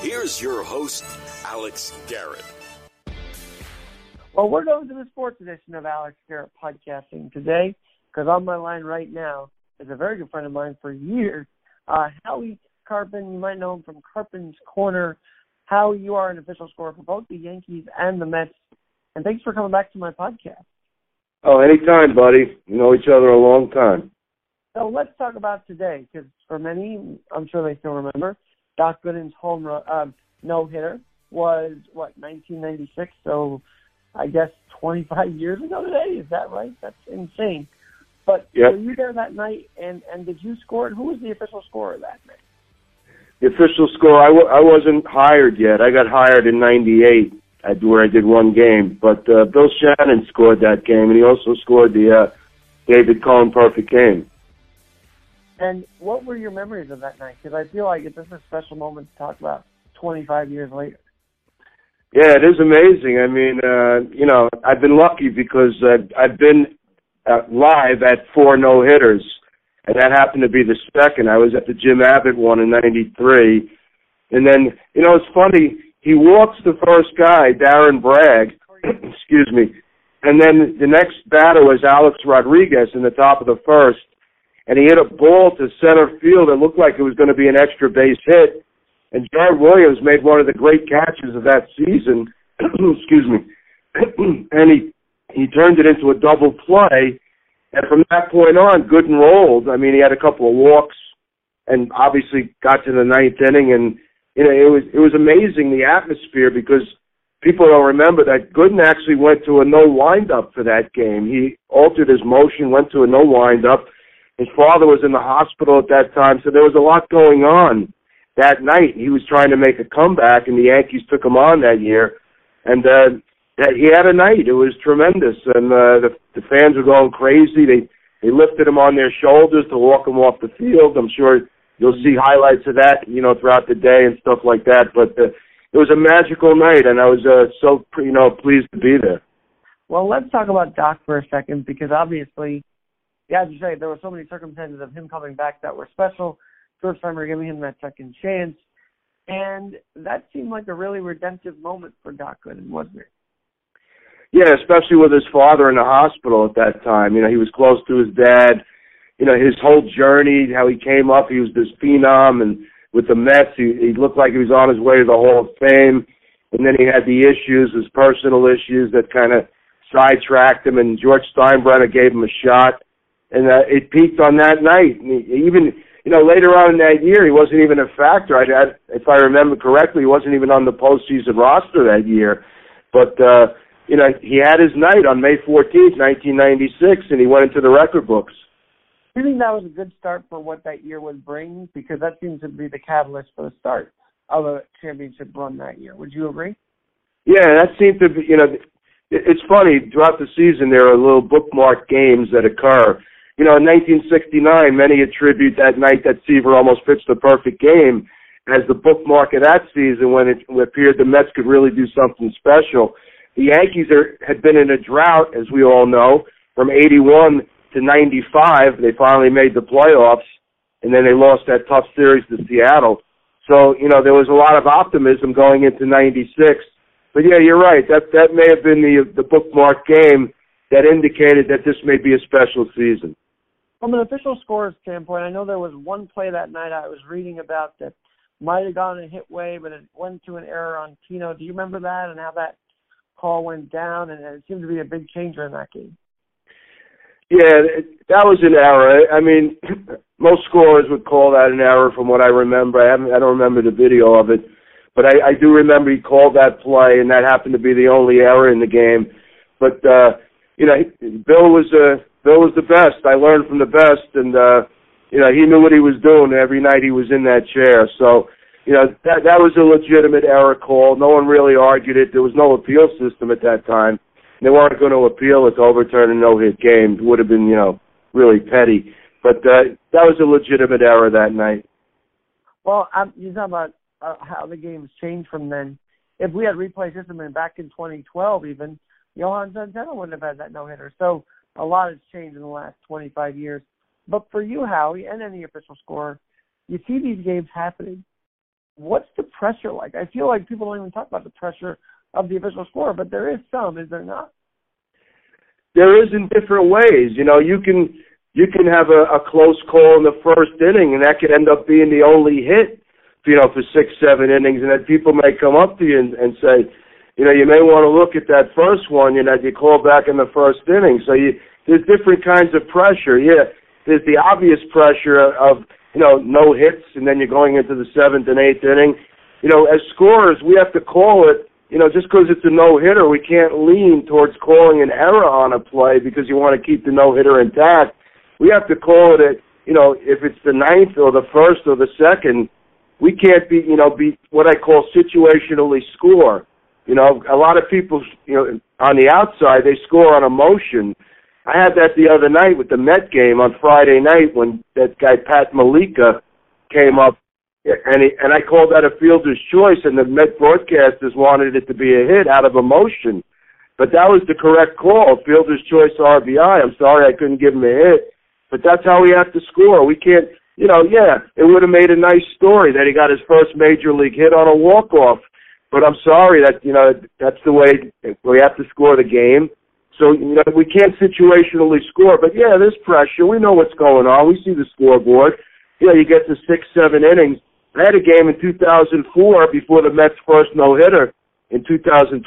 Here's your host, Alex Garrett. Well, we're going to the sports edition of Alex Garrett Podcasting today because on my line right now is a very good friend of mine for years, uh, Howie Karpin. You might know him from Karpin's Korner. How you are an official scorer for both the Yankees and the Mets. And thanks for coming back to my podcast. Oh, anytime, buddy. We know each other a long time. So let's talk about today, because for many, I'm sure they still remember, Doc Gooden's home run, uh, no hitter was what 1996. So I guess 25 years ago today. Is that right? That's insane. But yep. were you there that night, and and did you score? Who was the official scorer that night? The official score. I w- I wasn't hired yet. I got hired in '98 at where I did one game. But uh, Bill Shannon scored that game, and he also scored the uh, David Cone perfect game. And what were your memories of that night? Because I feel like it's just a special moment to talk about 25 years later. Yeah, it is amazing. I mean, uh, you know, I've been lucky because uh, I've been uh, live at four no hitters, and that happened to be the second. I was at the Jim Abbott one in '93, and then you know it's funny. He walks the first guy, Darren Bragg, excuse me, and then the next batter was Alex Rodriguez in the top of the first, and he hit a ball to center field. It looked like it was going to be an extra base hit and John Williams made one of the great catches of that season. excuse me. and he he turned it into a double play. And from that point on, Gooden rolled. I mean, he had a couple of walks, and obviously got to the ninth inning. And you know, it was it was amazing the atmosphere because people don't remember that Gooden actually went to a no windup for that game. He altered his motion, went to a no windup. His father was in the hospital at that time, so there was a lot going on that night he was trying to make a comeback, and the Yankees took him on that year, and uh, he had a night. It was tremendous, and uh, the, the fans were going crazy. They they lifted him on their shoulders to walk him off the field. I'm sure you'll see highlights of that, you know, throughout the day and stuff like that. But uh, it was a magical night, and I was uh, so you know pleased to be there. Well, let's talk about Doc for a second because obviously, yeah, as you say, there were so many circumstances of him coming back that were special first time giving him that second chance. And that seemed like a really redemptive moment for Doc Gooden, wasn't it? Yeah, especially with his father in the hospital at that time. You know, he was close to his dad. You know, his whole journey, how he came up, he was this phenom, and with the Mets, he, he looked like he was on his way to the Hall of Fame. And then he had the issues, his personal issues that kind of sidetracked him, and George Steinbrenner gave him a shot. And uh, it peaked on that night. And he, even you know, later on in that year, he wasn't even a factor. I, I, if I remember correctly, he wasn't even on the postseason roster that year. But uh, you know, he had his night on May 14th, 1996, and he went into the record books. Do you think that was a good start for what that year would bring? Because that seems to be the catalyst for the start of a championship run that year. Would you agree? Yeah, that seemed to be. You know, it's funny throughout the season there are little bookmark games that occur you know, in 1969, many attribute that night that Seaver almost pitched the perfect game as the bookmark of that season when it appeared the Mets could really do something special. The Yankees are, had been in a drought, as we all know, from 81 to 95. They finally made the playoffs, and then they lost that tough series to Seattle. So, you know, there was a lot of optimism going into 96. But yeah, you're right. That that may have been the the bookmark game that indicated that this may be a special season. From an official score standpoint, I know there was one play that night I was reading about that might have gone a hit way, but it went to an error on Tino. Do you remember that and how that call went down? And it seemed to be a big changer in that game. Yeah, that was an error. I mean, most scorers would call that an error, from what I remember. I haven't, I don't remember the video of it, but I, I do remember he called that play, and that happened to be the only error in the game. But uh, you know, Bill was uh, Bill was the best. I learned from the best, and uh, you know, he knew what he was doing every night he was in that chair. So, you know, that that was a legitimate error call. No one really argued it. There was no appeal system at that time. They weren't going to appeal it to overturn a no-hit game. It would have been, you know, really petty. But uh, that was a legitimate error that night. Well, I'm, you talking about uh, how the game's changed from then. If we had replay system and back in 2012, even Johan Santana wouldn't have had that no-hitter. So a lot has changed in the last 25 years. But for you, Howie, and any official scorer, you see these games happening. What's the pressure like? I feel like people don't even talk about the pressure of the official scorer, but there is some, is there not? There is in different ways. You know, you can you can have a, a close call in the first inning, and that could end up being the only hit, you know, for six, seven innings, and then people may come up to you and, and say, you know, you may want to look at that first one, you know, you call back in the first inning. So you there's different kinds of pressure. Yeah, there's the obvious pressure of you know no hits, and then you're going into the seventh and eighth inning. You know, as scorers, we have to call it. You know, just because it's a no hitter, we can't lean towards calling an error on a play because you want to keep the no hitter intact. We have to call it. At, you know, if it's the ninth or the first or the second, we can't be. You know, be what I call situationally score. You know, a lot of people, you know, on the outside, they score on emotion I had that the other night with the Met game on Friday night when that guy Pat Mazeika came up, and he, and I called that a fielder's choice, and the Met broadcasters wanted it to be a hit out of emotion, but that was the correct call, fielder's choice RBI. I'm sorry I couldn't give him a hit, but that's how we have to score. We can't, you know, yeah, it would have made a nice story that he got his first major league hit on a walk off, but I'm sorry that you know that's the way we have to score the game so, you know, we can't situationally score, but yeah, there's pressure. We know what's going on. We see the scoreboard. Yeah, you get to six, seven innings. I had a game in 2004 before the Mets' first no-hitter in 2012.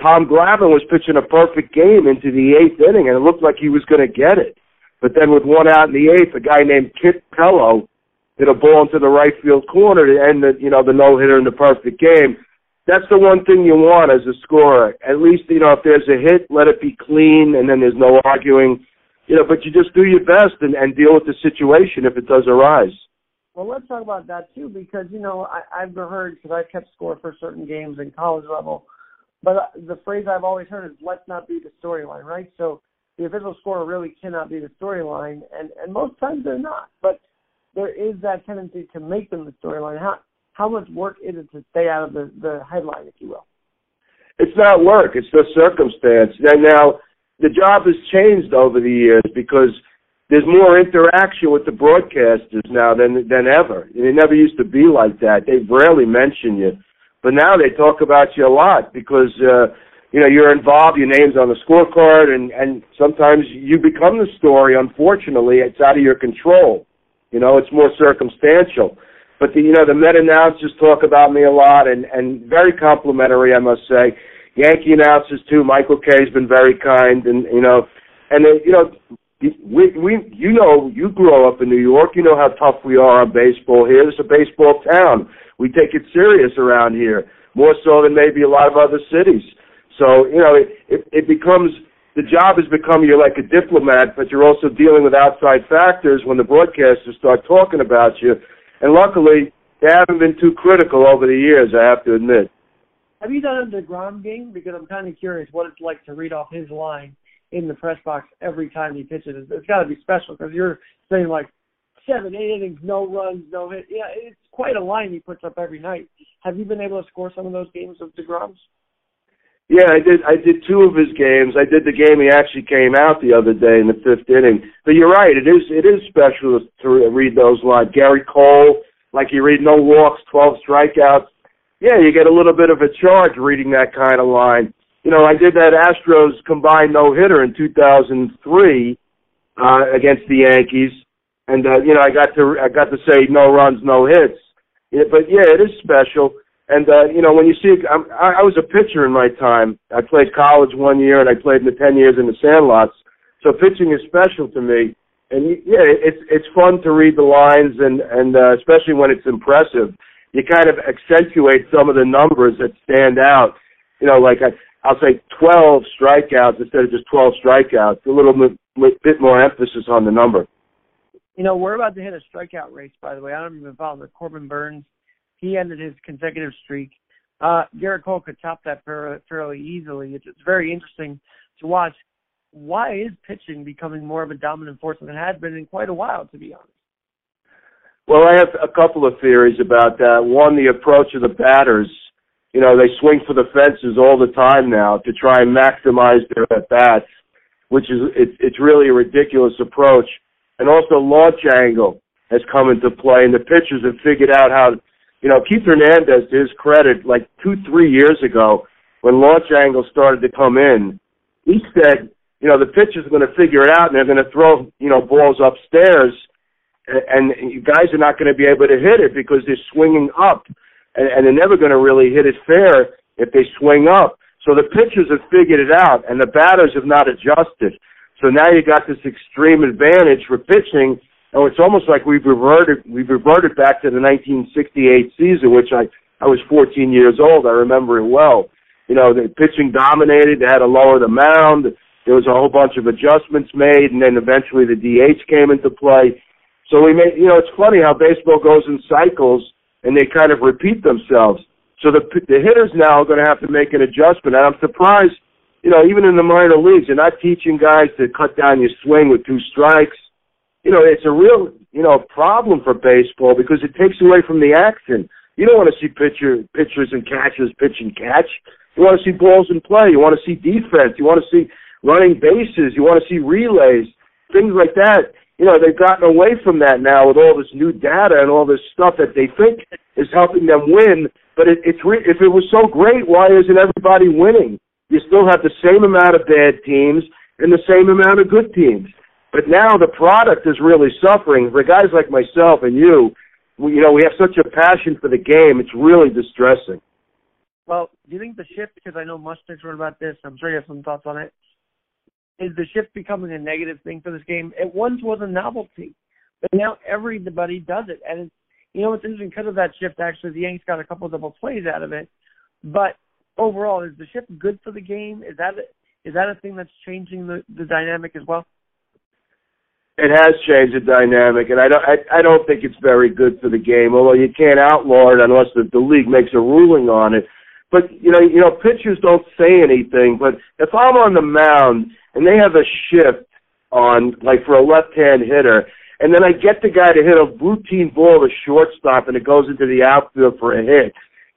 Tom Glavine was pitching a perfect game into the eighth inning, and it looked like he was going to get it. But then with one out in the eighth, a guy named Kit Pellow hit a ball into the right field corner to end the, you know, the no-hitter in the perfect game that's the one thing you want as a scorer. At least, you know, if there's a hit, let it be clean and then there's no arguing. You know, but you just do your best and, and deal with the situation if it does arise. Well, let's talk about that too, because you know I, I've heard because I kept score for certain games in college level, but the phrase I've always heard is "let's not be the storyline," right? So the official scorer really cannot be the storyline, and and most times they're not. But there is that tendency to make them the storyline. How how much work is it to stay out of the, the headline, if you will? It's not work. It's the circumstance. And now the job has changed over the years because there's more interaction with the broadcasters now than than ever. It never used to be like that. They rarely mention you, but now they talk about you a lot because uh, you know you're involved. Your name's on the scorecard, and and sometimes you become the story. Unfortunately, it's out of your control. You know, it's more circumstantial. But the, you know, the Met announcers talk about me a lot, and and very complimentary, I must say. Yankee announcers too. Michael Kay's been very kind, and you know, and uh, you know, we we you know, you grow up in New York. You know how tough we are on baseball here. It's a baseball town. We take it serious around here, more so than maybe a lot of other cities. So you know, it it, it becomes the job has become you're like a diplomat, but you're also dealing with outside factors when the broadcasters start talking about you and luckily, they haven't been too critical over the years, I have to admit. Have you done a DeGrom game? Because I'm kind of curious what it's like to read off his line in the press box every time he pitches. It's got to be special because you're saying like seven, eight innings, no runs, no hit. Yeah, it's quite a line he puts up every night. Have you been able to score some of those games of DeGrom's? Yeah, I did. I did two of his games. I did the game he actually came out the other day in the fifth inning. But you're right. It is. It is special to read those lines. Gerrit Cole, like you read no walks, twelve strikeouts. Yeah, you get a little bit of a charge reading that kind of line. You know, I did that Astros combined no hitter in 2003 uh, against the Yankees, and uh, you know, I got to I got to say no runs, no hits. Yeah, but yeah, it is special. And uh, you know, when you see, I'm, I, was a pitcher in my time. I played college one year, and I played in the ten years in the Sandlots. So pitching is special to me. And yeah, it's it's fun to read the lines, and and uh, especially when it's impressive, you kind of accentuate some of the numbers that stand out. You know, like I, I'll say 12 strikeouts instead of just 12 strikeouts. A little bit, bit more emphasis on the number. You know, we're about to hit a strikeout race, by the way. I don't even follow the Corbin Burnes. He ended his consecutive streak. Uh, Gerrit Cole could top that fairly easily. It's, it's very interesting to watch. Why is pitching becoming more of a dominant force than it has been in quite a while, to be honest? Well, I have a couple of theories about that. One, the approach of the batters. You know, they swing for the fences all the time now to try and maximize their at bats, which is it's it's really a ridiculous approach and also launch angle has come into play, and the pitchers have figured out how. You know, Keith Hernandez, to his credit, like two, three years ago, when launch angle started to come in, he said, you know, the pitchers are going to figure it out and they're going to throw, you know, balls upstairs, and, and you guys are not going to be able to hit it because they're swinging up, and, and they're never going to really hit it fair if they swing up. So the pitchers have figured it out, and the batters have not adjusted. So now you got this extreme advantage for pitching, and it's almost like we've reverted we've reverted back to the 1968 season, which I I was 14 years old. I remember it well. You know, the pitching dominated. They had to lower the mound. There was a whole bunch of adjustments made, and then eventually the DH came into play. So we made, you know, it's funny how baseball goes in cycles, and they kind of repeat themselves. So the the hitters now are going to have to make an adjustment, and I'm surprised you know, even in the minor leagues, you're not teaching guys to cut down your swing with two strikes. You know, it's a real, you know, problem for baseball because it takes away from the action. You don't want to see pitcher, pitchers and catchers pitch and catch. You want to see balls in play. You want to see defense. You want to see running bases. You want to see relays, things like that. You know, they've gotten away from that now with all this new data and all this stuff that they think is helping them win. But it, it's re- if it was so great, why isn't everybody winning? you still have the same amount of bad teams and the same amount of good teams. But now the product is really suffering. For guys like myself and you, we, you know, we have such a passion for the game. It's really distressing. Well, do you think the shift, because I know Mustangs wrote about this, I'm sure you have some thoughts on it, is the shift becoming a negative thing for this game? It once was a novelty, but now everybody does it. And, it's, you know, it's interesting because of that shift, actually, the Yanks got a couple double plays out of it. But overall, is the shift good for the game? Is that is that a thing that's changing the the dynamic as well? It has changed the dynamic, and I don't I, I don't think it's very good for the game. Although you can't outlaw it unless the, the league makes a ruling on it. But you know, you know, pitchers don't say anything. But if I'm on the mound and they have a shift on, like for a left-hand hitter, and then I get the guy to hit a routine ball to shortstop, and it goes into the outfield for a hit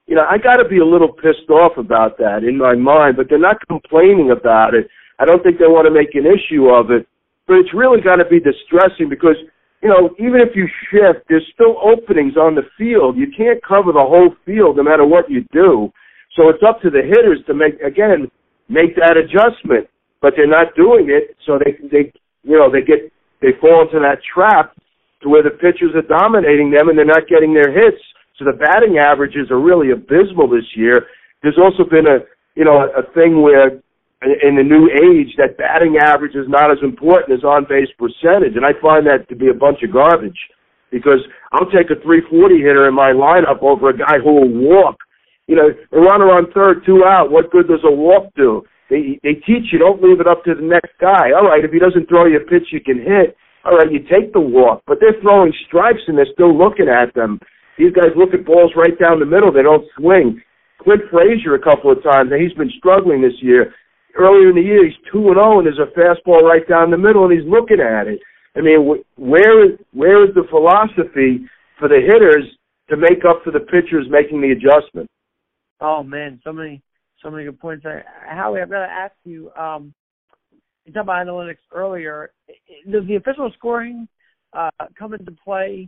you know, I got to be a little pissed off about that in my mind, but they're not complaining about it. I don't think they want to make an issue of it, but it's really got to be distressing because, you know, even if you shift, there's still openings on the field. You can't cover the whole field no matter what you do. So it's up to the hitters to make, again, make that adjustment, but they're not doing it. So they, they, you know, they get, they fall into that trap to where the pitchers are dominating them and they're not getting their hits so the batting averages are really abysmal this year. There's also been a you know a thing where in the new age that batting average is not as important as on base percentage, and I find that to be a bunch of garbage because I'll take a 340 hitter in my lineup over a guy who will walk. You know, a runner on third, two out. What good does a walk do? They they teach you don't leave it up to the next guy. All right, if he doesn't throw you a pitch you can hit, all right, you take the walk. But they're throwing strikes and they're still looking at them. These guys look at balls right down the middle. They don't swing. Clint Frazier a couple of times, and he's been struggling this year. Earlier in the year, he's two and zero, oh, and there's a fastball right down the middle, and he's looking at it. I mean, where is where is the philosophy for the hitters to make up for the pitchers making the adjustment? Oh man, so many so many good points. Howie, I've got to ask you. Um, you talked about analytics earlier. Does the official scoring uh, come into play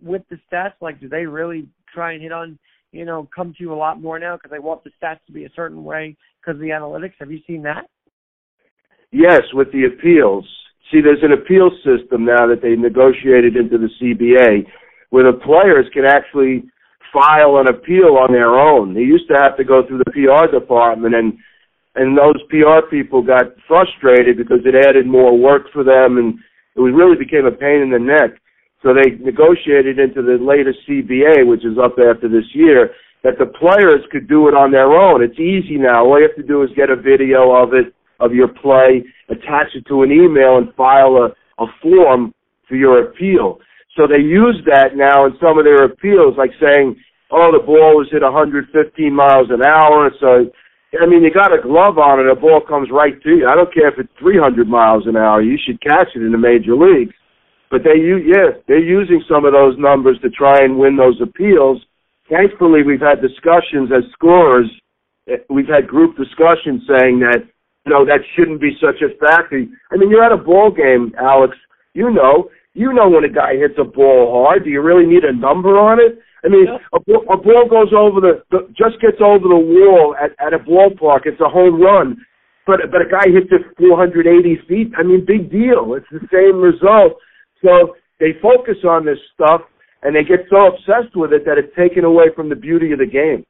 with the stats? Like, do they really try and hit on, you know, come to you a lot more now because they want the stats to be a certain way because of the analytics? Have you seen that? Yes, with the appeals. See, there's an appeal system now that they negotiated into the CBA where the players can actually file an appeal on their own. They used to have to go through the PR department and and those PR people got frustrated because it added more work for them and it was really became a pain in the neck. So they negotiated into the latest CBA, which is up after this year, that the players could do it on their own. It's easy now. All you have to do is get a video of it, of your play, attach it to an email, and file a, a form for your appeal. So they use that now in some of their appeals, like saying, oh, the ball was hit 115 miles an hour, so I mean, you got a glove on it, a ball comes right to you. I don't care if it's 300 miles an hour. You should catch it in the major leagues. But they, use, yeah, they're using some of those numbers to try and win those appeals. Thankfully, we've had discussions as scorers. Eh, we've had group discussions saying that, you know, that shouldn't be such a factor. I mean, you're at a ball game, Alex. You know, you know when a guy hits a ball hard. Do you really need a number on it? I mean, yeah. a, ball, a ball goes over the, the just gets over the wall at, at a ballpark. It's a home run, but but a guy hits it 480 feet. I mean, big deal. It's the same result. So they focus on this stuff and they get so obsessed with it that it's taken away from the beauty of the game.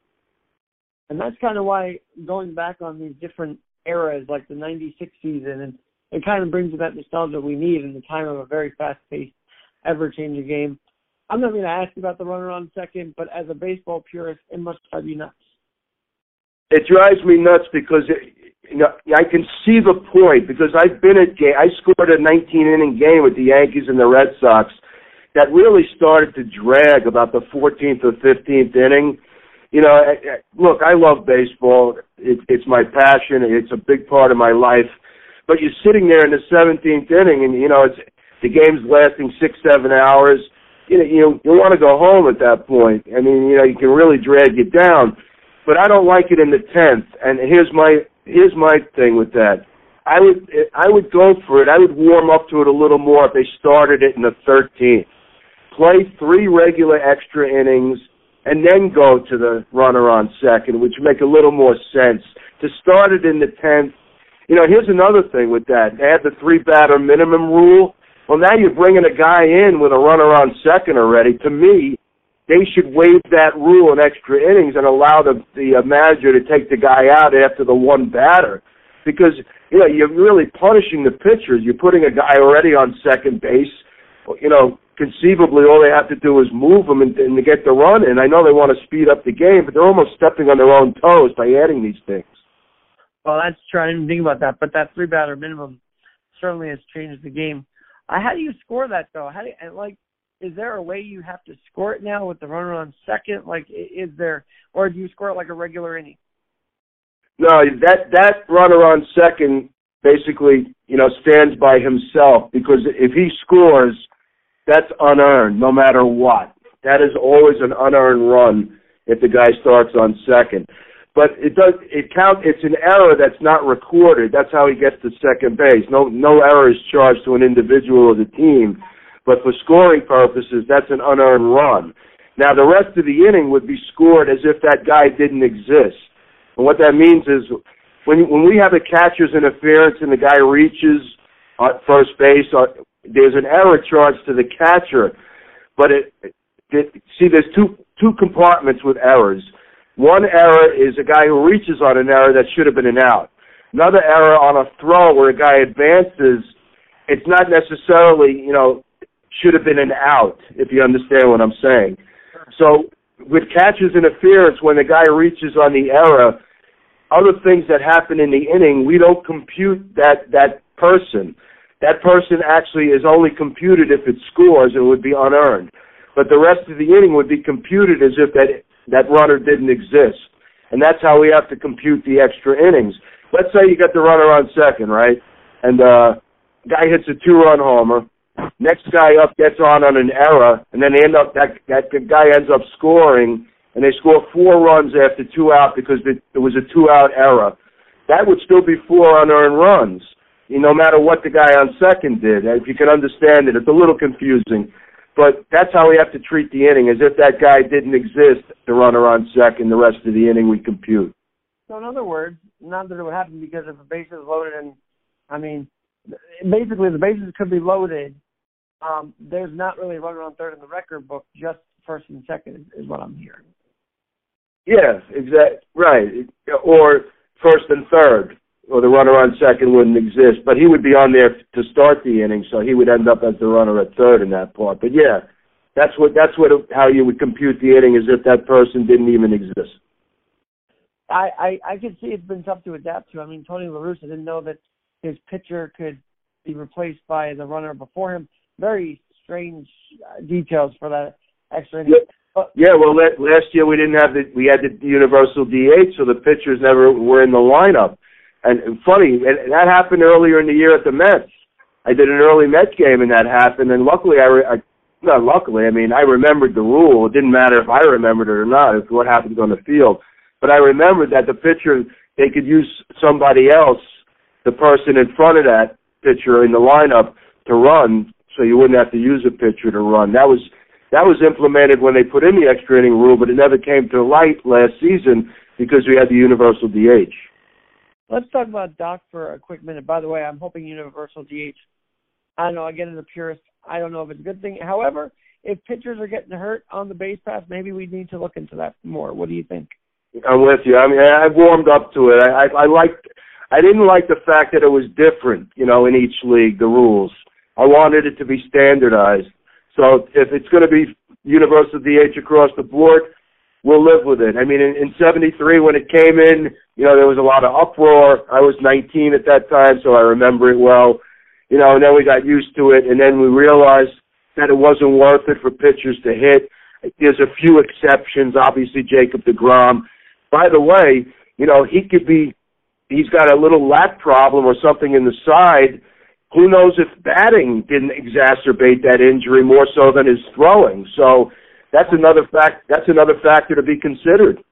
And that's kind of why going back on these different eras, like the '96 season, and it kind of brings that nostalgia we need in the time of a very fast-paced, ever-changing game. I'm not going to ask you about the runner on second, but as a baseball purist, it must drive you nuts. It drives me nuts because it, you know I can see the point because I've been at game. I scored a 19 inning game with the Yankees and the Red Sox that really started to drag about the 14th or 15th inning. You know, look, I love baseball. It, it's my passion. It's a big part of my life. But you're sitting there in the 17th inning, and you know it's the game's lasting six, seven hours you know, you you want to go home at that point. I mean, you know, you can really drag you down. But I don't like it in the tenth. And here's my here's my thing with that. I would I would go for it. I would warm up to it a little more if they started it in the thirteenth. Play three regular extra innings and then go to the runner on second, which would make a little more sense. To start it in the tenth, you know, here's another thing with that. Had the three batter minimum rule well, now you're bringing a guy in with a runner on second already. To me, they should waive that rule in extra innings and allow the the uh, manager to take the guy out after the one batter, because you know you're really punishing the pitchers. You're putting a guy already on second base. You know, conceivably, all they have to do is move him and, and to get the run in. I know they want to speed up the game, but they're almost stepping on their own toes by adding these things. Well, that's true. I didn't think about that, but that three batter minimum certainly has changed the game. Uh, how do you score that though? How do you, and like is there a way you have to score it now with the runner on second? Like is there or do you score it like a regular inning? No, that that runner on second basically, you know, stands by himself because if he scores, that's unearned no matter what. That is always an unearned run if the guy starts on second but it does it count it's an error that's not recorded that's how he gets to second base no no error is charged to an individual or the team but for scoring purposes that's an unearned run. Now the rest of the inning would be scored as if that guy didn't exist. And what that means is when when we have a catcher's interference and the guy reaches at first base uh, there's an error charged to the catcher. But it, it see there's two two compartments with errors. One error is a guy who reaches on an error that should have been an out. Another error on a throw where a guy advances, it's not necessarily, you know, should have been an out, if you understand what I'm saying. So with catcher's interference, when the guy reaches on the error, other things that happen in the inning, we don't compute that that person. That person actually is only computed if it scores it would be unearned. But the rest of the inning would be computed as if that that runner didn't exist. And that's how we have to compute the extra innings. Let's say you got the runner on second, right? And uh guy hits a two run homer. Next guy up gets on on an error, and then they end up that that guy ends up scoring, and they score four runs after two out because it, was a two out error. That would still be four unearned runs, you know, no matter what the guy on second did. If you can understand it, it's a little confusing. But that's how we have to treat the inning, as if that guy didn't exist, the runner on second, the rest of the inning we compute. So in other words, not that it would happen because if a base is loaded and, I mean, basically the bases could be loaded, um, there's not really a runner on third in the record book, just first and second is, is what I'm hearing. Yeah, exactly. right. Or first and third, or the runner on second wouldn't exist. But he would be on there to start the inning, so he would end up as the runner at third in that part. But yeah, that's what that's what how you would compute the inning is if that person didn't even exist. I, I I can see it's been tough to adapt to. I mean, Tony La Russa didn't know that his pitcher could be replaced by the runner before him. Very strange uh, details for that extra inning. Yeah, yeah well, last year we didn't have the we had the universal DH, so the pitchers never were in the lineup. And, and funny, and that happened earlier in the year at the Mets. I did an early Mets game, and that happened. And luckily, I, re- I not luckily, I mean, I remembered the rule. It didn't matter if I remembered it or not. It's what happened on the field. But I remembered that the pitcher they could use somebody else, the person in front of that pitcher in the lineup, to run, so you wouldn't have to use a pitcher to run. That was that was implemented when they put in the extra inning rule, but it never came to light last season because we had the universal DH. Let's talk about Doc for a quick minute. By the way, I'm hoping universal DH. I don't know. Again, as a purist, I don't know if it's a good thing. However, if pitchers are getting hurt on the base pass, maybe we need to look into that more. What do you think? I'm with you. I mean, I've warmed up to it. I, I, I liked. I didn't like the fact that it was different, you know, in each league the rules. I wanted it to be standardized. So if it's going to be universal DH across the board, we'll live with it. I mean, in, in '73 when it came in, you know, there was a lot of uproar. I was 19 at that time, so I remember it well. You know, and then we got used to it, and then we realized that it wasn't worth it for pitchers to hit. There's a few exceptions, obviously Jacob DeGrom. By the way, you know, he could be, he's got a little lat problem or something in the side. Who knows if batting didn't exacerbate that injury more so than his throwing? So that's another fact. That's another factor to be considered.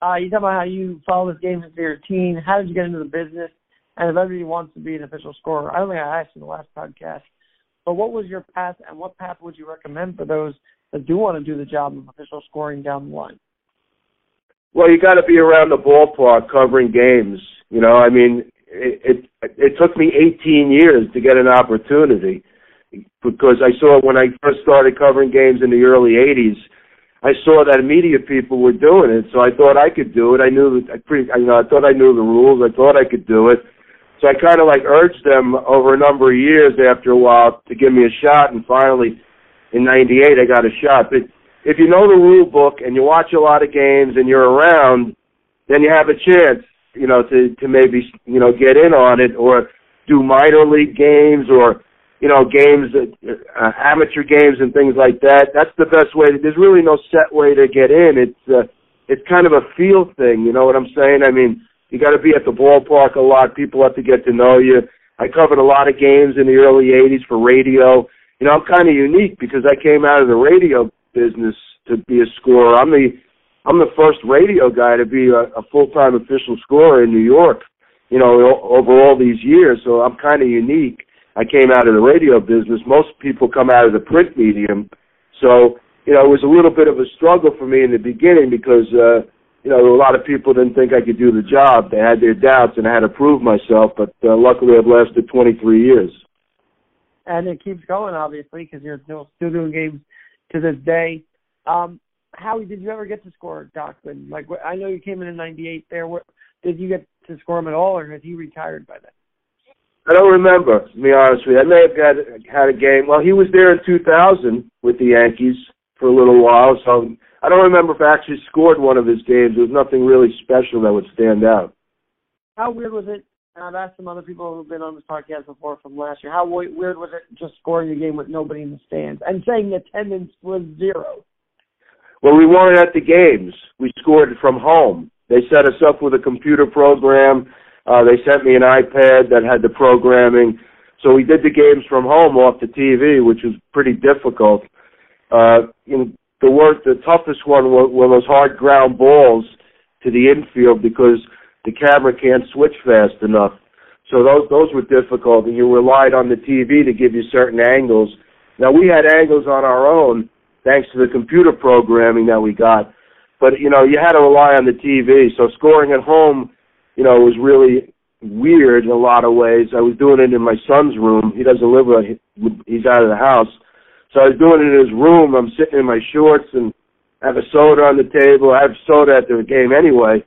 Uh, you talk about how you follow this game since you were a teen. How did you get into the business? And if everybody wants to be an official scorer, I don't think I asked in the last podcast, but what was your path and what path would you recommend for those that do want to do the job of official scoring down the line? Well, you got to be around the ballpark covering games. You know, I mean, it, it it took me 18 years to get an opportunity because I saw when I first started covering games in the early 80s I saw that media people were doing it, so I thought I could do it. I knew I pretty, you know, I thought I knew the rules. I thought I could do it. So I kind of like urged them over a number of years after a while to give me a shot, and finally, in '98, I got a shot. But if you know the rule book and you watch a lot of games and you're around, then you have a chance, you know, to to maybe you know get in on it or do minor league games or you know, games, uh, amateur games and things like that. That's the best way. To, there's really no set way to get in. It's uh, it's kind of a feel thing. You know what I'm saying? I mean, you got to be at the ballpark a lot. People have to get to know you. I covered a lot of games in the early '80s for radio. You know, I'm kind of unique because I came out of the radio business to be a scorer. I'm the I'm the first radio guy to be a, a full-time official scorer in New York. You know, over all these years, so I'm kind of unique I came out of the radio business. Most people come out of the print medium. So, you know, it was a little bit of a struggle for me in the beginning because, uh, you know, a lot of people didn't think I could do the job. They had their doubts and I had to prove myself, but uh, luckily I've lasted 23 years. And it keeps going, obviously, because you're still, still doing games to this day. Um, Howie, did you ever get to score Dockman? Like, I know you came in in '98. There, what, did you get to score him at all, or has he retired by then? I don't remember, to be honest with you. I may have had, had a game. Well, he was there in 2000 with the Yankees for a little while, so I don't remember if I actually scored one of his games. There was nothing really special that would stand out. How weird was it? I've asked some other people who've been on this podcast before from last year. How weird was it just scoring a game with nobody in the stands and saying attendance was zero? Well, we weren't at the games. We scored from home. They set us up with a computer program uh, they sent me an iPad that had the programming. So we did the games from home off the TV, which was pretty difficult. Uh, know, the worst, the toughest one were, were those hard ground balls to the infield because the camera can't switch fast enough. So those those were difficult, and you relied on the TV to give you certain angles. Now we had angles on our own thanks to the computer programming that we got, but you know you had to rely on the TV. So scoring at home you know, was really weird in a lot of ways. I was doing it in my son's room. He doesn't live with, he's out of the house. So I was doing it in his room. I'm sitting in my shorts and I have a soda on the table. I have soda at the game anyway,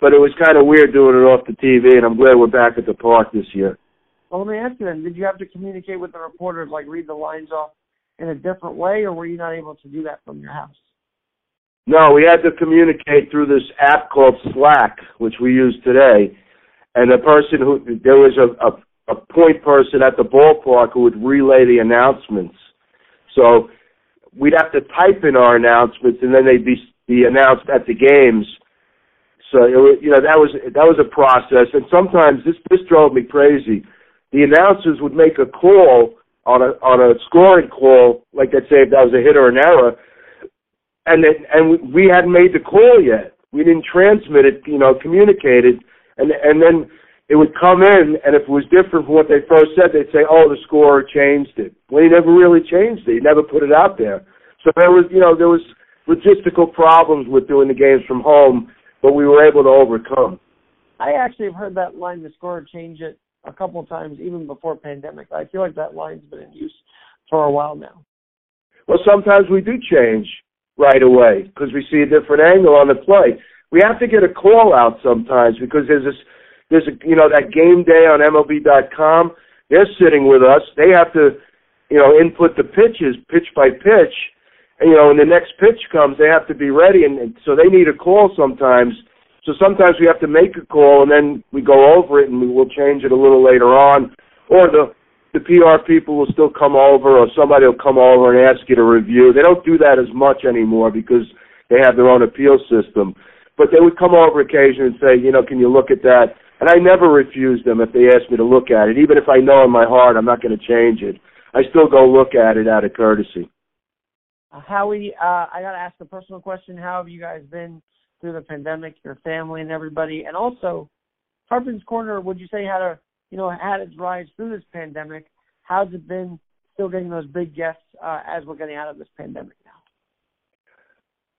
but it was kind of weird doing it off the TV. And I'm glad we're back at the park this year. Well, let me ask you then: Did you have to communicate with the reporters, like read the lines off in a different way, or were you not able to do that from your house? No, we had to communicate through this app called Slack, which we use today. And the person who there was a, a, a point person at the ballpark who would relay the announcements. So we'd have to type in our announcements, and then they'd be be announced at the games. So it was, you know that was that was a process, and sometimes this this drove me crazy. The announcers would make a call on a on a scoring call, like they'd say if that was a hit or an error, and it, and we hadn't made the call yet. We didn't transmit it, you know, communicate it, and and then it would come in, and if it was different from what they first said, they'd say, "Oh, the scorer changed it." Well, he never really changed it. He never put it out there. So there was, you know, there was logistical problems with doing the games from home, but we were able to overcome. I actually have heard that line, the scorer change it, a couple of times, even before pandemic. I feel like that line's been in use for a while now. Well, sometimes we do change right away because we see a different angle on the play. We have to get a call out sometimes because there's this, there's a, you know, that game day on MLB.com. They're sitting with us. They have to, you know, input the pitches pitch by pitch. And, you know, when the next pitch comes, they have to be ready. And, and so they need a call sometimes. So sometimes we have to make a call and then we go over it and we will change it a little later on. Or the the PR people will still come over or somebody will come over and ask you to review. They don't do that as much anymore because they have their own appeal system. But they would come over occasionally and say, you know, can you look at that? And I never refuse them if they ask me to look at it. Even if I know in my heart I'm not going to change it, I still go look at it out of courtesy. Uh, Howie, uh, I got to ask a personal question. How have you guys been through the pandemic, your family and everybody? And also, Karpin's Korner, would you say had a you know, had its rise through this pandemic. How's it been still getting those big guests uh, as we're getting out of this pandemic now?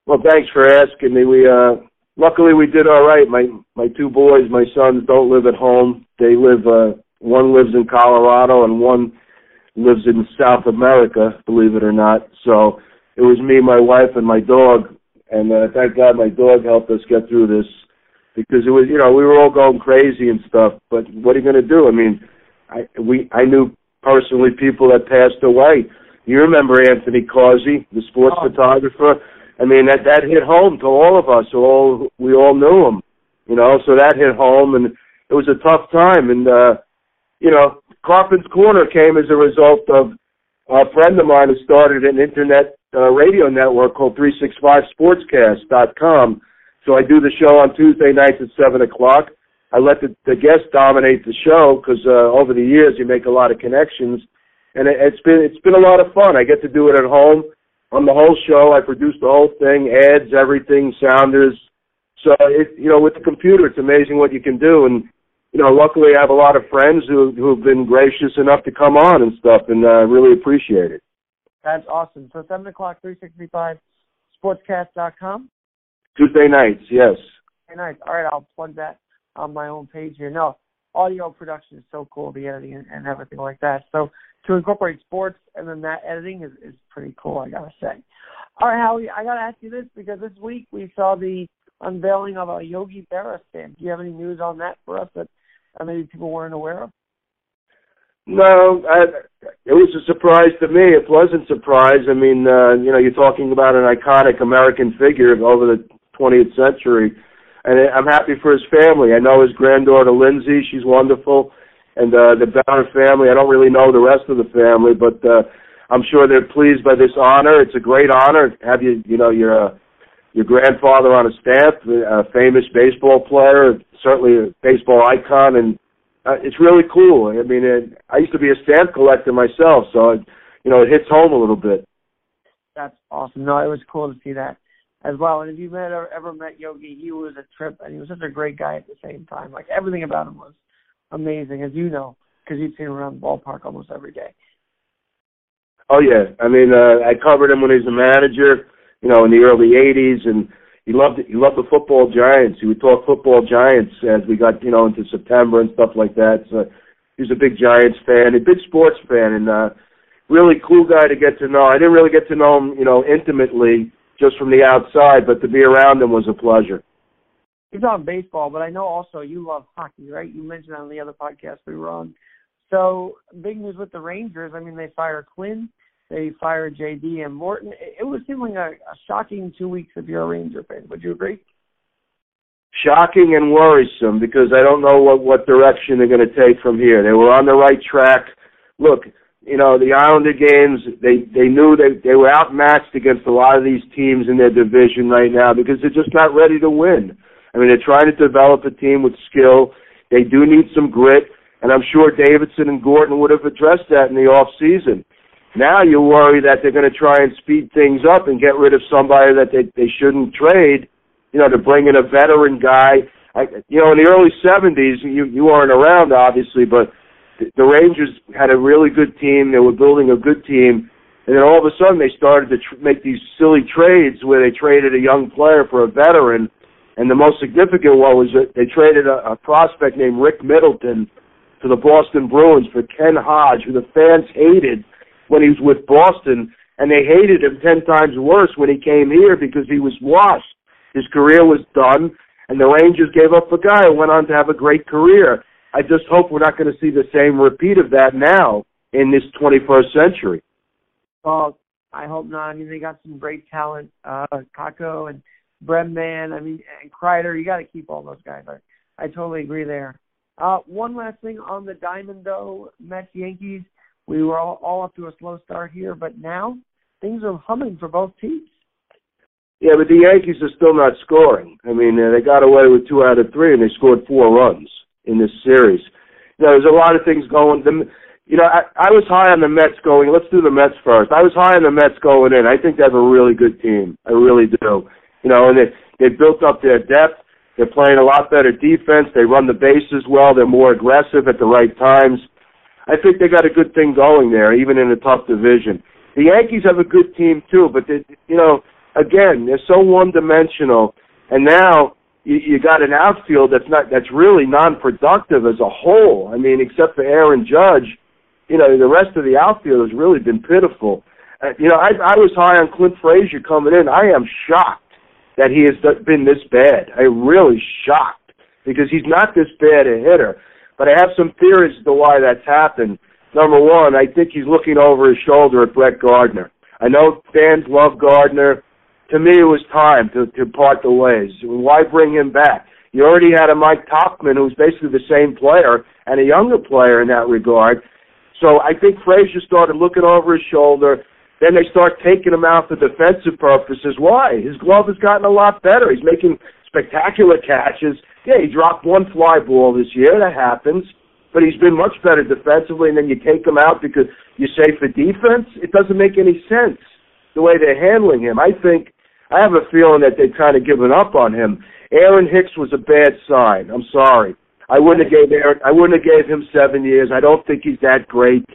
Well, thanks for asking me. We uh luckily we did all right. My my two boys, my sons don't live at home. They live uh one lives in Colorado and one lives in South America, believe it or not. So it was me, my wife and my dog and uh, thank God my dog helped us get through this because it was you know we were all going crazy and stuff. But what are you going to do? I mean, I we I knew personally people that passed away. You remember Anthony Causi, the sports oh. photographer? I mean that that hit home to all of us. All we all knew him, you know. So that hit home, and it was a tough time. And uh, you know, Karpin's Korner came as a result of a friend of mine who started an internet uh, radio network called 365sportscast.com so I do the show on Tuesday nights at seven o'clock. I let the, the guests dominate the show because uh, over the years you make a lot of connections, and it, it's been it's been a lot of fun. I get to do it at home on the whole show. I produce the whole thing, ads, everything, sounders. So it you know with the computer, it's amazing what you can do. And you know, luckily I have a lot of friends who who've been gracious enough to come on and stuff, and uh, really appreciate it. That's awesome. So seven o'clock, three sixty five, sportscast.com. Tuesday nights, yes. Tuesday nights. All right, I'll plug that on my own page here. No, audio production is so cool, the editing and, and everything like that. So to incorporate sports and then that editing is, is pretty cool, I gotta say. All right, Howie, I gotta ask you this because this week we saw the unveiling of a Yogi Berra stamp. Do you have any news on that for us that maybe people weren't aware of? No, I, it was a surprise to me, a pleasant surprise. I mean, uh, you know, you're talking about an iconic American figure over the 20th century. And I'm happy for his family. I know his granddaughter Lindsay; she's wonderful, and uh, the Berra family. I don't really know the rest of the family, but uh, I'm sure they're pleased by this honor. It's a great honor to have you, you know, your uh, your grandfather on a stamp, a famous baseball player, certainly a baseball icon, and uh, it's really cool. I mean, it, I used to be a stamp collector myself, so it, you know, it hits home a little bit. That's awesome. No, it was cool to see that as well. And if you met or ever met Yogi, he was a trip, and he was such a great guy at the same time. Like everything about him was amazing, as you know, because you've seen him around the ballpark almost every day. Oh yeah, I mean, uh, I covered him when he was a manager, you know, in the early '80s, and he loved he loved the football giants. He would talk football giants as we got, you know, into September and stuff like that. So he was a big Giants fan, a big sports fan, and uh, really cool guy to get to know. I didn't really get to know him, you know, intimately just from the outside, but to be around them was a pleasure. You're talking baseball, but I know also you love hockey, right? You mentioned on the other podcast we were on. So big news with the Rangers. I mean, they fired Quinn, they fired JD and Gorton. It was seeming a, a shocking two weeks if you're a Ranger fan. Would you agree? Shocking and worrisome because I don't know what what direction they're going to take from here. They were on the right track. Look, you know the Islander games. They they knew they they were outmatched against a lot of these teams in their division right now because they're just not ready to win. I mean, they're trying to develop a team with skill. They do need some grit, and I'm sure Davidson and Gorton would have addressed that in the off season. Now you worry that they're going to try and speed things up and get rid of somebody that they they shouldn't trade. You know, to bring in a veteran guy. I, you know, in the early '70s, you you weren't around obviously, but the, the Rangers had a really good team. They were building a good team, and then all of a sudden they started to tr- make these silly trades where they traded a young player for a veteran and the most significant one was that they traded a, a prospect named Rick Middleton to the Boston Bruins for Ken Hodge, who the fans hated when he was with Boston, and they hated him ten times worse when he came here because he was washed. His career was done, and the Rangers gave up a guy who went on to have a great career. I just hope we're not going to see the same repeat of that now in this 21st century. Well, I hope not. I mean, they got some great talent, uh, Kakko and Bregman, I mean, and Kreider. You got to keep all those guys. I, I totally agree there. Uh, one last thing on the Diamond, though, Mets Yankees. We were all, all up to a slow start here, but now things are humming for both teams. Yeah, but the Yankees are still not scoring. I mean, uh, they got away with two out of three, and they scored four runs in this series. You know, there's a lot of things going. The, you know, I, I was high on the Mets going. Let's do the Mets first. I was high on the Mets going in. I think they have a really good team. I really do. You know, and they they built up their depth. They're playing a lot better defense. They run the bases well. They're more aggressive at the right times. I think they got a good thing going there, even in a tough division. The Yankees have a good team too, but they, you know, again, they're so one-dimensional, and now you, you got an outfield that's not that's really non-productive as a whole. I mean, except for Aaron Judge, you know, the rest of the outfield has really been pitiful. Uh, you know, I, I was high on Clint Frazier coming in. I am shocked that he has been this bad. I'm really shocked because he's not this bad a hitter. But I have some theories as to why that's happened. Number one, I think he's looking over his shoulder at Brett Gardner. I know fans love Gardner. To me, it was time to, to part the ways. Why bring him back? You already had a Mike Tauchman who's basically the same player and a younger player in that regard. So I think Frazier started looking over his shoulder then they start taking him out for defensive purposes. Why? His glove has gotten a lot better. He's making spectacular catches. Yeah, he dropped one fly ball this year. That happens. But he's been much better defensively, and then you take him out because you say for defense. It doesn't make any sense the way they're handling him. I think I have a feeling that they've kind of given up on him. Aaron Hicks was a bad sign. I'm sorry. I wouldn't have gave Aaron. I wouldn't have gave him seven years. I don't think he's that great.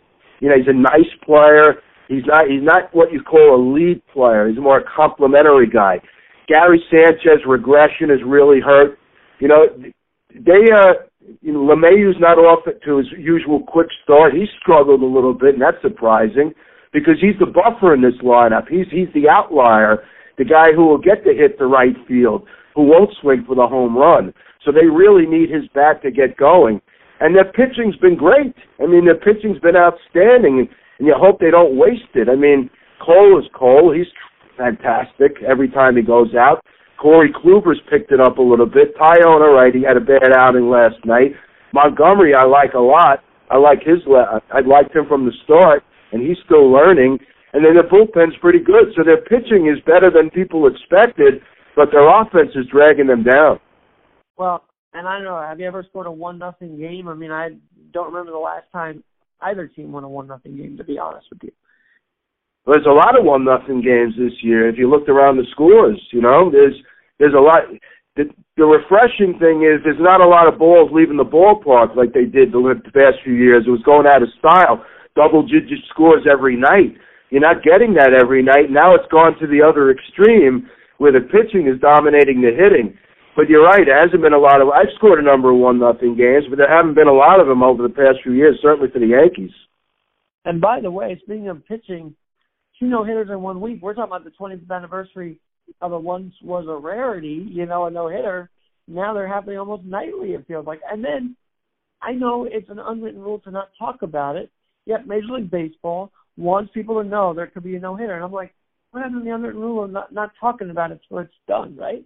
You know, he's a nice player. He's not he's not what you call a lead player. He's more a complementary guy. Gary Sanchez regression has really hurt. You know, they uh you know LeMahieu's not off to his usual quick start. He struggled a little bit, and that's surprising because he's the buffer in this lineup. He's he's the outlier, the guy who will get the hit to right field, who won't swing for the home run. So they really need his bat to get going. And their pitching's been great. I mean, their pitching's been outstanding and you hope they don't waste it. I mean, Cole is Cole. He's fantastic every time he goes out. Corey Kluber's picked it up a little bit. Taillon, all right, he had a bad outing last night. Montgomery, I like a lot. I like his. I liked him from the start, and he's still learning. And then their bullpen's pretty good, so their pitching is better than people expected, but their offense is dragging them down. Well, and I don't know. Have you ever scored a one nothing game? I mean, I don't remember the last time either team won a one nothing game. To be honest with you, there's a lot of one nothing games this year. If you looked around the scores, you know, there's there's a lot. The, the refreshing thing is there's not a lot of balls leaving the ballpark like they did the, the past few years. It was going out of style, double digit scores every night. You're not getting that every night. Now it's gone to the other extreme where the pitching is dominating the hitting. But you're right. There hasn't been a lot of. I've scored a number of one nothing games, but there haven't been a lot of them over the past few years. Certainly for the Yankees. And by the way, speaking of pitching, two no hitters in one week. We're talking about the 20th anniversary of it once was a rarity, you know, a no hitter. Now they're happening almost nightly. It feels like, and then I know it's an unwritten rule to not talk about it. Yet Major League Baseball wants people to know there could be a no hitter, and I'm like, what happened to the unwritten rule of not not talking about it so it's done, right?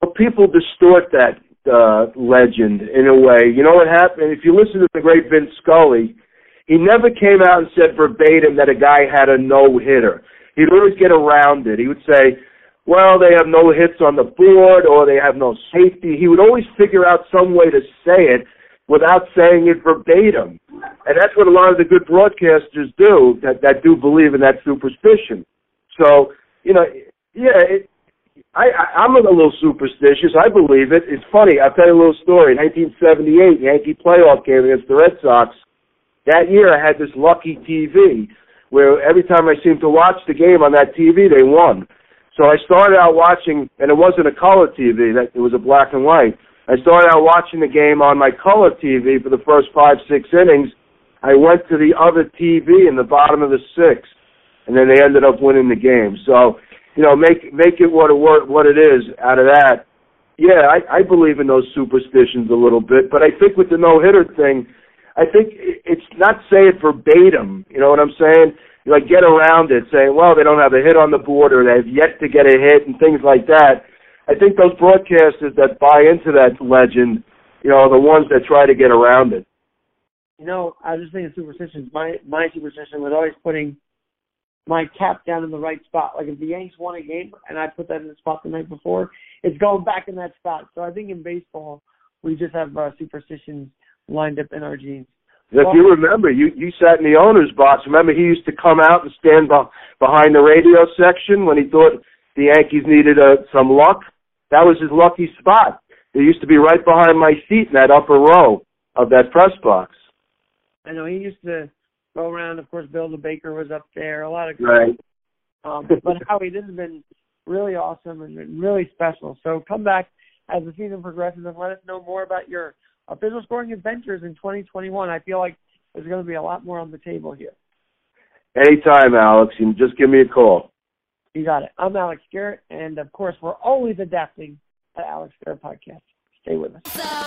Well, people distort that uh, legend in a way. You know what happened? If you listen to the great Vin Scully, he never came out and said verbatim that a guy had a no hitter. He'd always get around it. He would say, well, they have no hits on the board or they have no safety. He would always figure out some way to say it without saying it verbatim. And that's what a lot of the good broadcasters do that, that do believe in that superstition. So, you know, yeah, it, I, I, I'm a little superstitious. I believe it. It's funny. I'll tell you a little story. 1978, Yankee playoff game against the Red Sox. That year, I had this lucky TV where every time I seemed to watch the game on that TV, they won. So I started out watching, and it wasn't a color TV; that it was a black and white. I started out watching the game on my color TV for the first five, six innings. I went to the other TV in the bottom of the sixth, and then they ended up winning the game. So, you know, make make it what it what it is out of that. Yeah, I, I believe in those superstitions a little bit, but I think with the no hitter thing, I think it's not say it verbatim. You know what I'm saying? You like get around it, saying, well, they don't have a hit on the board or they've yet to get a hit and things like that. I think those broadcasters that buy into that legend, you know, are the ones that try to get around it. You know, I was just thinking superstitions. My my superstition was always putting my cap down in the right spot. Like if the Yanks won a game and I put that in the spot the night before, it's going back in that spot. So I think in baseball we just have uh, superstitions lined up in our genes. If you remember, you you sat in the owner's box. Remember, he used to come out and stand be- behind the radio section when he thought the Yankees needed uh, some luck. That was his lucky spot. He used to be right behind my seat in that upper row of that press box. I know he used to go around. Of course, Bill the Baker was up there. A lot of right. Um, but Howie, this has been really awesome and really special. So come back as the season progresses and let us know more about your official scoring adventures in 2021. I feel like there's going to be a lot more on the table here. Anytime, Alex. You just give me a call. You got it. I'm Alex Garrett, and of course, we're always adapting at Alex Garrett Podcast. Stay with us. So-